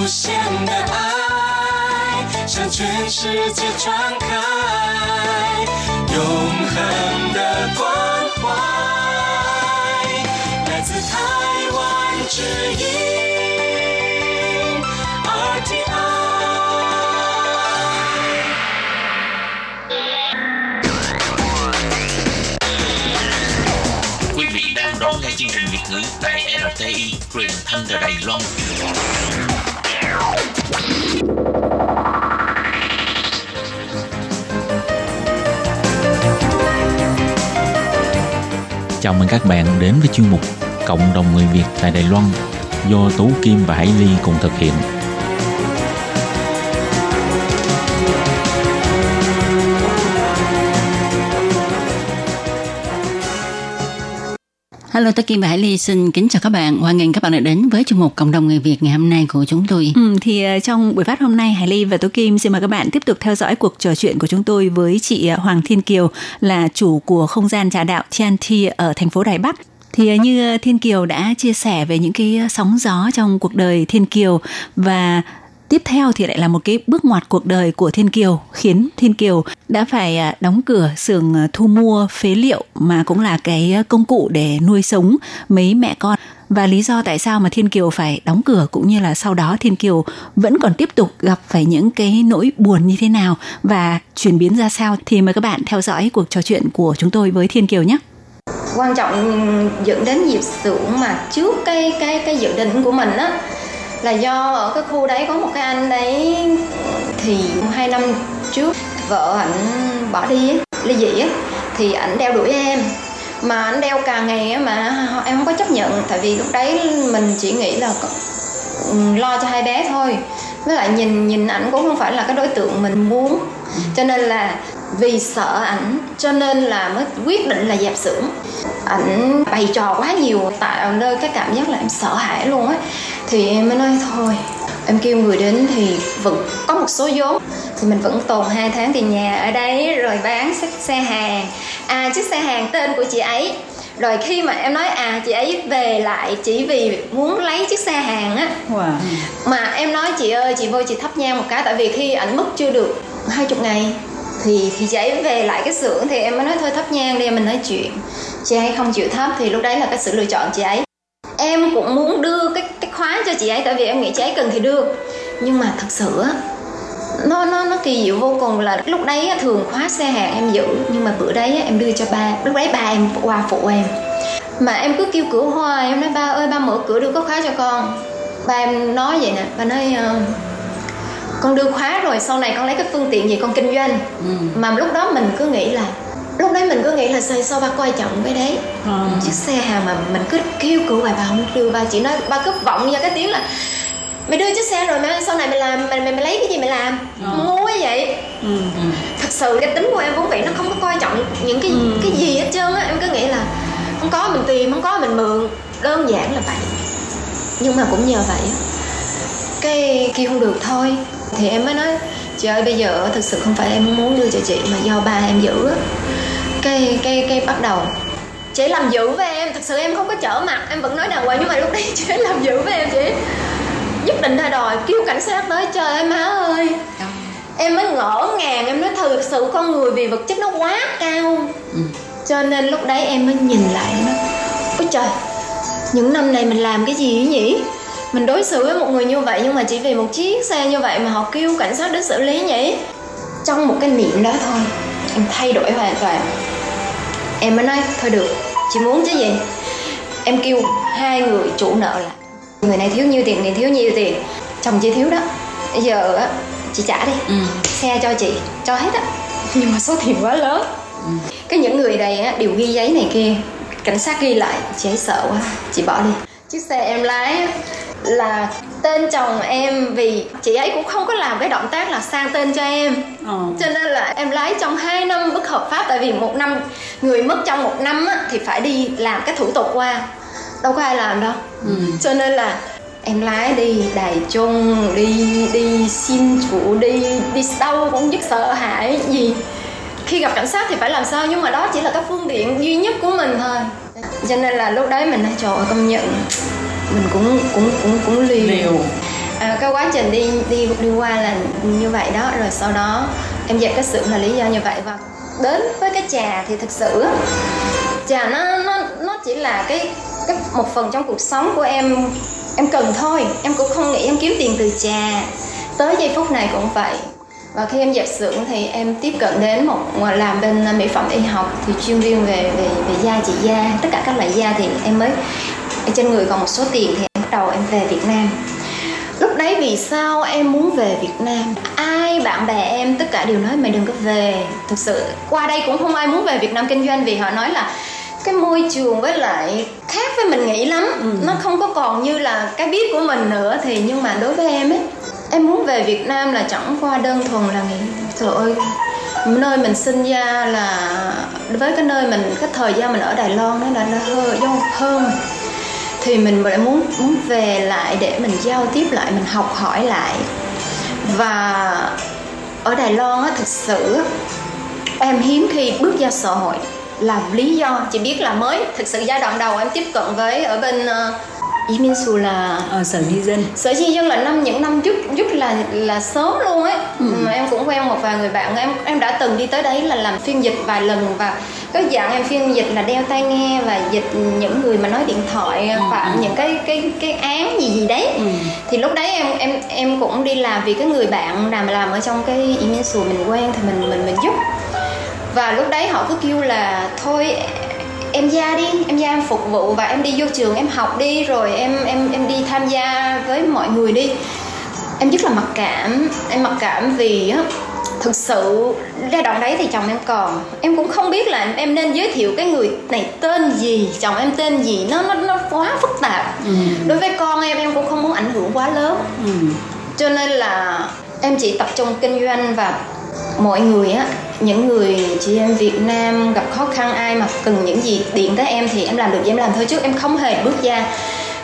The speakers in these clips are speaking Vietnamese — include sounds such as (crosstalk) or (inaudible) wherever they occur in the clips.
无限的爱向全世界传开，永恒的关怀，来自台湾之音 RTI。Quý vị đang đón nghe chương trình Việt ngữ tại RTI truyền thanh từ Đài Loan. Chào mừng các bạn đến với chuyên mục Cộng đồng người Việt tại Đài Loan do Tú Kim và Hải Ly cùng thực hiện. Hello, tôi Kim và Hải Ly xin kính chào các bạn. Hoan nghênh các bạn đã đến với chương mục Cộng đồng người Việt ngày hôm nay của chúng tôi. Ừ, thì ờ, trong buổi phát hôm nay Hải Ly và tôi Kim xin mời các bạn tiếp tục theo dõi cuộc trò chuyện của chúng tôi với chị ờ, Hoàng Thiên Kiều là chủ của không gian trà đạo TNT ở thành phố Đài Bắc. Thì ờ, như Thiên Kiều đã chia sẻ về những cái sóng gió trong cuộc đời Thiên Kiều và tiếp theo thì lại là một cái bước ngoặt cuộc đời của Thiên Kiều, khiến Thiên Kiều đã phải à, đóng cửa xưởng à, thu mua phế liệu mà cũng là cái à, công cụ để nuôi sống mấy mẹ con và lý do tại sao mà Thiên Kiều phải đóng cửa cũng như là sau đó Thiên Kiều vẫn còn tiếp tục gặp phải những cái nỗi buồn như thế nào và chuyển biến ra sao thì mời các bạn theo dõi cuộc trò chuyện của chúng tôi với Thiên Kiều nhé. quan trọng dẫn đến dịp xưởng mà trước cái cái cái dự định của mình á là do ở cái khu đấy có một cái anh đấy thì hai năm trước vợ ảnh bỏ đi ly dị á, thì ảnh đeo đuổi em. Mà ảnh đeo càng ngày mà em không có chấp nhận, tại vì lúc đấy mình chỉ nghĩ là lo cho hai bé thôi. Với lại nhìn nhìn ảnh cũng không phải là cái đối tượng mình muốn. Cho nên là vì sợ ảnh cho nên là mới quyết định là dẹp xưởng. Ảnh bày trò quá nhiều tạo nơi cái cảm giác là em sợ hãi luôn á. Thì em mới nói thôi em kêu người đến thì vẫn có một số vốn. Thì mình vẫn tồn hai tháng tiền nhà ở đây rồi bán xe, xe hàng. À chiếc xe hàng tên của chị ấy. Rồi khi mà em nói à chị ấy về lại chỉ vì muốn lấy chiếc xe hàng á. Wow. mà em nói chị ơi chị vô chị thắp nhang một cái. Tại vì khi ảnh mất chưa được hai chục ngày thì chị ấy về lại cái xưởng thì em mới nói thôi thắp nhang đi mình nói chuyện. Chị ấy không chịu thắp thì lúc đấy là cái sự lựa chọn chị ấy. Em cũng muốn đưa cái cái khóa cho chị ấy, tại vì em nghĩ chị ấy cần thì đưa nhưng mà thật sự á, nó nó nó kỳ diệu vô cùng là lúc đấy thường khóa xe hàng em giữ, nhưng mà bữa đấy em đưa cho ba, lúc đấy ba em, qua phụ em. Mà em cứ kêu cửa hoài, em nói, ba ơi, ba mở cửa đưa có khóa cho con. Ba em nói vậy nè, ba nói ờ, con đưa khóa rồi sau này con lấy cái phương tiện gì con kinh doanh. Mà lúc đó mình cứ nghĩ là lúc đấy mình cứ nghĩ là sao, sao ba coi trọng cái đấy? Chiếc xe hàng mà mình cứ kêu cửa hoài bà không đưa ba chỉ nói ba cứ vọng ra cái tiếng là mày đưa chiếc xe rồi mà sau này mày làm mày mày, mày lấy cái gì mày làm? Ngu quá vậy. Thật sự cái tính của em vốn vị nó không có coi trọng những cái cái gì hết trơn á. Em cứ nghĩ là không có mình tìm không có mình mượn. Đơn giản là vậy. Nhưng mà cũng nhờ vậy cái kêu không được thôi thì em mới nói chị ơi bây giờ thực sự không phải em muốn đưa cho chị mà do ba em giữ á. Cái cái cái bắt đầu chị làm dữ với em thật sự em không có trở mặt. Em vẫn nói đàng hoàng nhưng mà lúc đấy (laughs) chị làm dữ với em chị. Nhất định thay đòi kêu cảnh sát tới trời ơi má ơi. Em mới ngỡ ngàng em nói thực sự con người vì vật chất nó quá cao. Cho nên lúc đấy em mới nhìn lại nó ôi trời những năm này mình làm cái gì nhỉ mình đối xử với một người như vậy nhưng mà chỉ vì một chiếc xe như vậy mà họ kêu cảnh sát đến xử lý nhỉ? Trong một cái niệm đó thôi em thay đổi hoàn toàn. Em mới nói thôi được chị muốn chứ gì? Em kêu hai người chủ nợ là người này thiếu nhiêu tiền người thiếu nhiêu tiền. Chồng chị thiếu đó. Bây giờ á chị trả đi. Ừ. xe cho chị cho hết á. Nhưng mà số tiền quá lớn. Cái những người này á đều ghi giấy này kia. Cảnh sát ghi lại chị ấy sợ quá chị bỏ đi chiếc xe em lái là tên chồng em vì chị ấy cũng không có làm cái động tác là sang tên cho em. Cho nên là em lái trong 2 năm bất hợp pháp tại vì một năm người mất trong một năm á, thì phải đi làm cái thủ tục qua. Đâu có ai làm đâu. Cho nên là em lái đi đài chung đi đi xin chủ đi đi đâu cũng rất sợ hãi. Gì khi gặp cảnh sát thì phải làm sao nhưng mà đó chỉ là cái phương tiện duy nhất của mình thôi cho nên là lúc đấy mình nói trời ơi công nhận mình cũng cũng cũng cũng liều, Liều. à, cái quá trình đi đi đi qua là như vậy đó rồi sau đó em dẹp cái sự là lý do như vậy. Và đến với cái trà thì thực sự trà nó nó nó chỉ là cái cái một phần trong cuộc sống của em em cần thôi. Em cũng không nghĩ em kiếm tiền từ trà. Tới giây phút này cũng vậy và khi em dẹp xưởng thì em tiếp cận đến một làm bên mỹ phẩm y học thì chuyên viên về về về da trị da tất cả các loại da thì em mới trên người còn một số tiền thì em bắt đầu em về Việt Nam. Lúc đấy vì sao em muốn về Việt Nam? Ai bạn bè em tất cả đều nói mày đừng có về. Thực sự qua đây cũng không ai muốn về Việt Nam kinh doanh vì họ nói là cái môi trường với lại khác với mình nghĩ lắm. Ừ. nó không có còn như là cái biết của mình nữa. Thì nhưng mà đối với em ấy em muốn về Việt Nam là chẳng qua đơn thuần là nghĩ trời ơi nơi mình sinh ra là với cái nơi mình cái thời gian mình ở Đài Loan nó là nó hơn hơn thì mình lại muốn muốn về lại để mình giao tiếp lại mình học hỏi lại. Và ở Đài Loan á thực sự em hiếm khi bước ra xã hội. Là lý do chỉ biết là mới thực sự giai đoạn đầu em tiếp cận với ở bên uh, Ý Minh Sù là ờ, sở di dân sở di dân là năm những năm trước rất là là sớm luôn ấy ừ. mà em cũng quen một vài người bạn em em đã từng đi tới đấy là làm phiên dịch vài lần và cái dạng em phiên dịch là đeo tai nghe và dịch những người mà nói điện thoại ừ. phạm ừ. những cái cái cái án gì gì đấy ừ. thì lúc đấy em em em cũng đi làm vì cái người bạn nào mà làm ở trong cái Ý Minh Sù mình quen thì mình mình mình giúp và lúc đấy họ cứ kêu là thôi em ra đi em ra em phục vụ và em đi vô trường em học đi rồi em em em đi tham gia với mọi người đi em rất là mặc cảm em mặc cảm vì á thực sự giai đoạn đấy thì chồng em còn em cũng không biết là em nên giới thiệu cái người này tên gì chồng em tên gì nó nó nó quá phức tạp ừ. đối với con em em cũng không muốn ảnh hưởng quá lớn ừ. cho nên là em chỉ tập trung kinh doanh và mọi người á những người chị em Việt Nam gặp khó khăn ai mà cần những gì điện tới em thì em làm được em làm thôi chứ em không hề bước ra.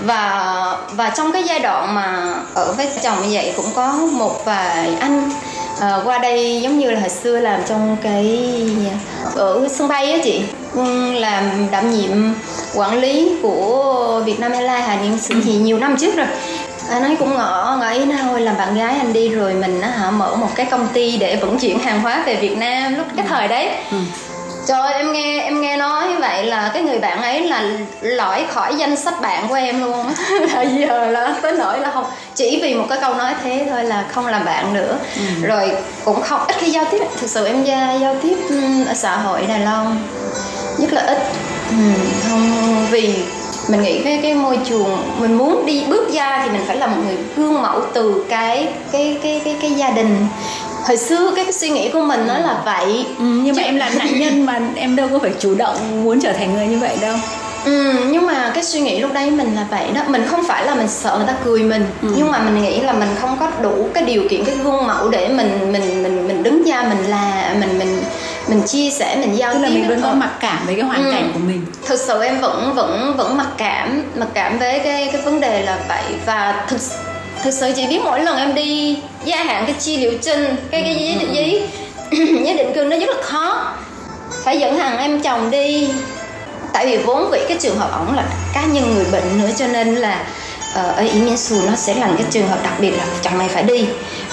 Và và trong cái giai đoạn mà ở với chồng như vậy cũng có một vài anh à, qua đây giống như là hồi xưa làm trong cái ở sân bay á chị. Ừ, làm đảm nhiệm quản lý của Việt Nam Airlines Hà Niên sự thì nhiều năm trước rồi anh ấy cũng ngỏ ngỏ ý thôi làm bạn gái anh đi rồi mình á hả mở một cái công ty để vận chuyển hàng hóa về Việt Nam lúc cái thời đấy ừ. Trời em nghe em nghe nói như vậy là cái người bạn ấy là lõi khỏi danh sách bạn của em luôn (laughs) là giờ là tới nỗi là không chỉ vì một cái câu nói thế thôi là không làm bạn nữa ừ. rồi cũng không ít khi giao tiếp thực sự em giao, giao tiếp ở xã hội Đài Loan rất là ít ừ, không vì mình nghĩ cái cái môi trường mình muốn đi bước ra thì mình phải là một người gương mẫu từ cái cái cái cái cái gia đình. Hồi xưa cái, cái suy nghĩ của mình nó là vậy. Ừ, nhưng mà em là nạn nhân mà em đâu có phải chủ động muốn trở thành người như vậy đâu. Ừ, nhưng mà cái suy nghĩ lúc đấy mình là vậy đó. Mình không phải là mình sợ người ta cười mình ừ. nhưng mà mình nghĩ là mình không có đủ cái điều kiện cái gương mẫu để mình mình mình mình đứng ra mình là mình mình mình chia sẻ mình giao tiếp là mình vẫn có mặc cảm với cái hoàn ừ. cảnh của mình. Thực sự em vẫn vẫn vẫn mặc cảm mặc cảm với cái cái vấn đề là vậy. Và thực thực sự chỉ biết mỗi lần em đi gia hạn cái chi liệu trình cái cái giấy định giấy (clears throat) giấy định cư nó rất là khó. Phải dẫn hàng em chồng đi. Tại vì vốn vì cái trường hợp ổng là cá nhân người bệnh nữa cho nên là ở ý miễn xù nó sẽ là cái trường hợp đặc biệt là chồng này phải đi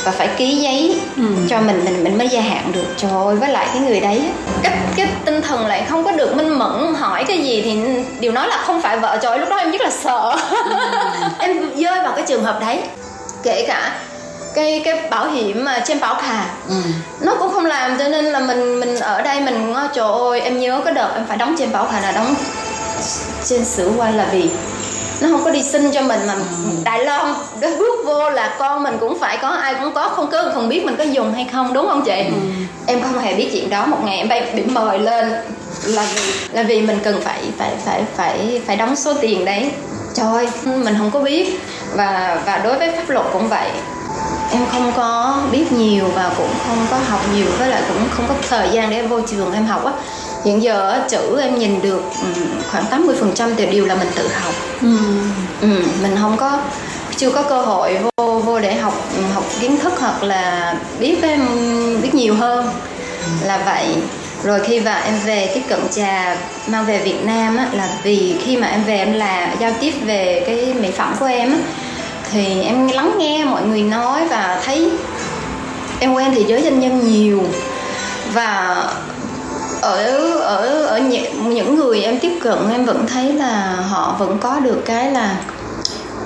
và phải ký giấy ừ. cho mình mình mình mới gia hạn được trời ơi với lại cái người đấy cái cái tinh thần lại không có được minh mẫn hỏi cái gì thì điều nói là không phải vợ trời lúc đó em rất là sợ ừ. (laughs) em rơi vào cái trường hợp đấy kể cả cái cái bảo hiểm mà trên bảo khà ừ. nó cũng không làm cho nên là mình mình ở đây mình trời ơi em nhớ cái đợt em phải đóng trên bảo khà là đóng trên sửa qua là vì nó không có đi xin cho mình mà. Đài Loan đó bước vô là con mình cũng phải có ai cũng có không có không biết mình có dùng hay không đúng không chị ừ. em không hề biết chuyện đó một ngày em bay bị mời lên là vì là vì mình cần phải phải phải phải phải đóng số tiền đấy trời mình không có biết và và đối với pháp luật cũng vậy em không có biết nhiều và cũng không có học nhiều với lại cũng không có thời gian để em vô trường em học á. Hiện giờ chữ em nhìn được khoảng 80 phần trăm đều là mình tự học. Ừ. Ừ, mình không có chưa có cơ hội vô vô để học học kiến thức hoặc là biết em biết nhiều hơn. Là vậy. Rồi khi vào em về tiếp cận trà mang về Việt Nam á, là vì khi mà em về em là giao tiếp về cái mỹ phẩm của em á, thì em lắng nghe mọi người nói và thấy em quen thì giới doanh nhân nhiều. Và ở ở ở những, những người em tiếp cận em vẫn thấy là họ vẫn có được cái là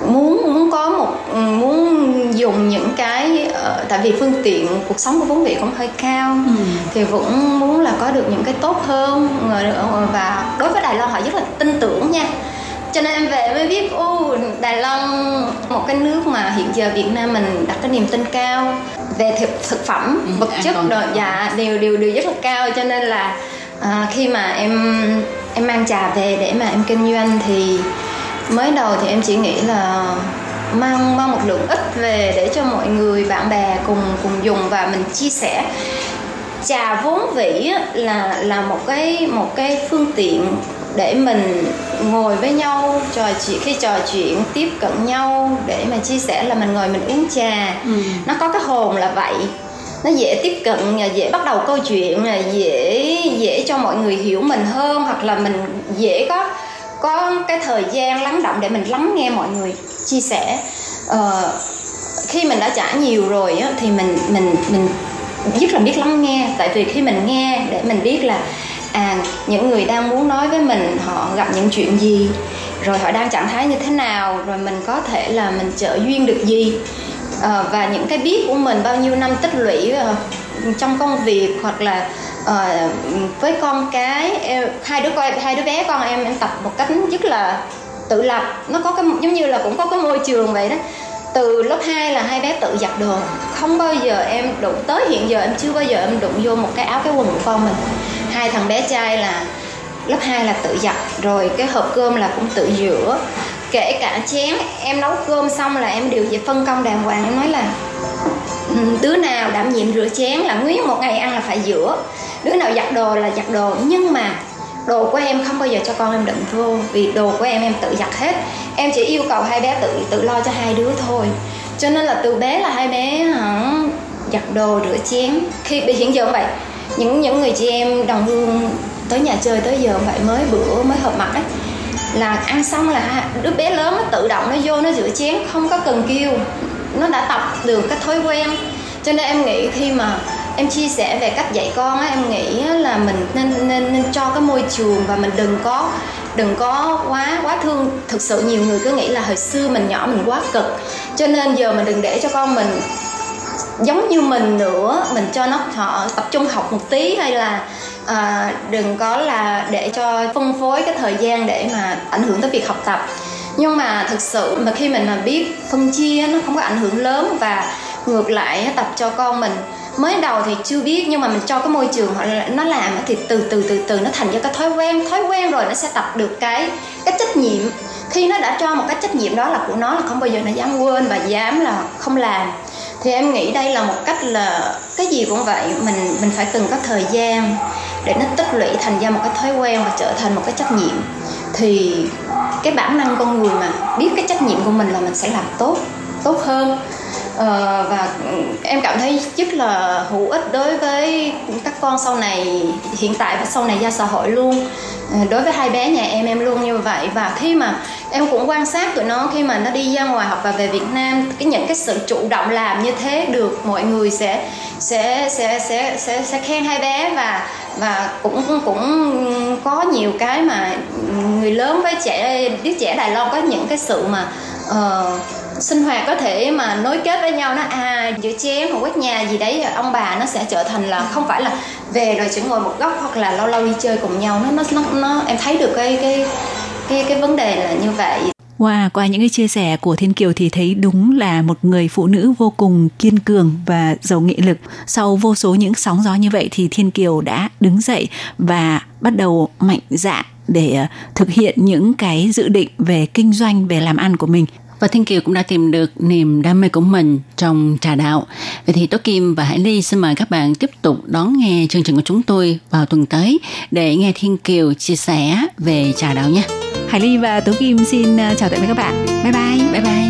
muốn muốn có một muốn dùng những cái uh, tại vì phương tiện cuộc sống của vốn vị cũng hơi cao ừ. thì vẫn muốn là có được những cái tốt hơn. Và đối với Đài Loan họ rất là tin tưởng nha cho nên em về mới biết ô Đài Loan một cái nước mà hiện giờ Việt Nam mình đặt cái niềm tin cao về thực, thực phẩm ừ, vật chất đồ dạ đều đều đều rất là cao. Cho nên là à, khi mà em em mang trà về để mà em kinh doanh thì mới đầu thì em chỉ nghĩ là mang mang một lượng ít về để cho mọi người bạn bè cùng cùng dùng. Và mình chia sẻ trà vốn vĩ là là một cái một cái phương tiện để mình ngồi với nhau trò chuyện khi trò chuyện tiếp cận nhau để mà chia sẻ là mình ngồi mình uống trà. Ừ. nó có cái hồn là vậy. Nó dễ tiếp cận dễ bắt đầu câu chuyện dễ dễ cho mọi người hiểu mình hơn hoặc là mình dễ có có cái thời gian lắng động để mình lắng nghe mọi người chia sẻ. Ờ, khi mình đã trải nhiều rồi á, thì mình mình mình rất là biết lắng nghe. Tại vì khi mình nghe để mình biết là à những người đang muốn nói với mình họ gặp những chuyện gì? Rồi họ đang trạng thái như thế nào? Rồi mình có thể là mình trợ duyên được gì? À, và những cái biết của mình bao nhiêu năm tích lũy uh, trong công việc hoặc là uh, với con cái em, hai đứa con hai đứa bé con em em tập một cách rất là tự lập. Nó có cái giống như là cũng có cái môi trường vậy đó. Từ lớp 2 là hai bé tự giặt đồ. Không bao giờ em đụng tới hiện giờ em chưa bao giờ em đụng vô một cái áo cái quần của con mình hai thằng bé trai là lớp 2 là tự giặt, rồi cái hộp cơm là cũng tự rửa. Kể cả chén, em nấu cơm xong là em đều về phân công đàng hoàng, em nói là ừ, đứa nào đảm nhiệm rửa chén là nguyên một ngày ăn là phải rửa. Đứa nào giặt đồ là giặt đồ, nhưng mà đồ của em không bao giờ cho con em đựng vô vì đồ của em em tự giặt hết. Em chỉ yêu cầu hai bé tự tự lo cho hai đứa thôi. Cho nên là từ bé là hai bé, hả, giặt đồ, rửa chén. Khi bị hiện giờ vậy những những người chị em đồng hương tới nhà chơi tới giờ vậy mới bữa, mới họp mặt đấy là ăn xong là đứa bé lớn nó tự động nó vô nó rửa chén, không có cần kêu. Nó đã tập được cái thói quen. Cho nên em nghĩ khi mà em chia sẻ về cách dạy con á, em nghĩ là mình nên nên nên cho cái môi trường và mình đừng có đừng có quá quá thương thực sự nhiều người cứ nghĩ là hồi xưa mình nhỏ mình quá cực. Cho nên giờ mình đừng để cho con mình giống như mình nữa mình cho nó họ tập trung học một tí hay là à, đừng có là để cho phân phối cái thời gian để mà ảnh hưởng tới việc học tập. Nhưng mà thực sự mà khi mình mà biết phân chia nó không có ảnh hưởng lớn và ngược lại tập cho con mình. Mới đầu thì chưa biết nhưng mà mình cho cái môi trường họ nó làm thì từ từ từ từ nó thành ra cái thói quen. Thói quen rồi nó sẽ tập được cái cái trách nhiệm. Khi nó đã cho một cái trách nhiệm đó là của nó là không bao giờ nó dám quên và dám là không làm thì em nghĩ đây là một cách là cái gì cũng vậy mình mình phải cần có thời gian để nó tích lũy thành ra một cái thói quen và trở thành một cái trách nhiệm. Thì cái bản năng con người mà biết cái trách nhiệm của mình là mình sẽ làm tốt tốt hơn. Ờ, và em cảm thấy rất là hữu ích đối với các con sau này hiện tại và sau này ra xã hội luôn. Ờ, đối với hai bé nhà em em luôn như vậy. Và khi mà em cũng quan sát tụi nó khi mà nó đi ra ngoài học và về Việt Nam cái những cái sự chủ động làm như thế được mọi người sẽ sẽ sẽ sẽ sẽ, sẽ khen hai bé và và cũng cũng có nhiều cái mà người lớn với trẻ đứa trẻ Đài Loan có những cái sự mà uh, sinh hoạt có thể mà nối kết với nhau nó à giữa chén hoặc quét nhà gì đấy ông bà nó sẽ trở thành là không phải là về rồi chỉ ngồi một góc hoặc là lâu lâu đi chơi cùng nhau nó nó nó, nó em thấy được cái cái cái cái vấn đề là như vậy Wow, qua những cái chia sẻ của Thiên Kiều thì thấy đúng là một người phụ nữ vô cùng kiên cường và giàu nghị lực. Sau vô số những sóng gió như vậy thì Thiên Kiều đã đứng dậy và bắt đầu mạnh dạn để ờ, thực hiện những cái dự định về kinh doanh, về làm ăn của mình. Và Thiên Kiều cũng đã tìm được niềm đam mê của mình trong trà đạo. Vậy thì Tố Kim và Hải Ly xin mời các bạn tiếp tục đón nghe chương trình của chúng tôi vào tuần tới để nghe Thiên Kiều chia sẻ về trà đạo nhé. Hải Ly và Tú Kim xin ờ, chào tạm biệt các bạn. Bye bye. Bye bye.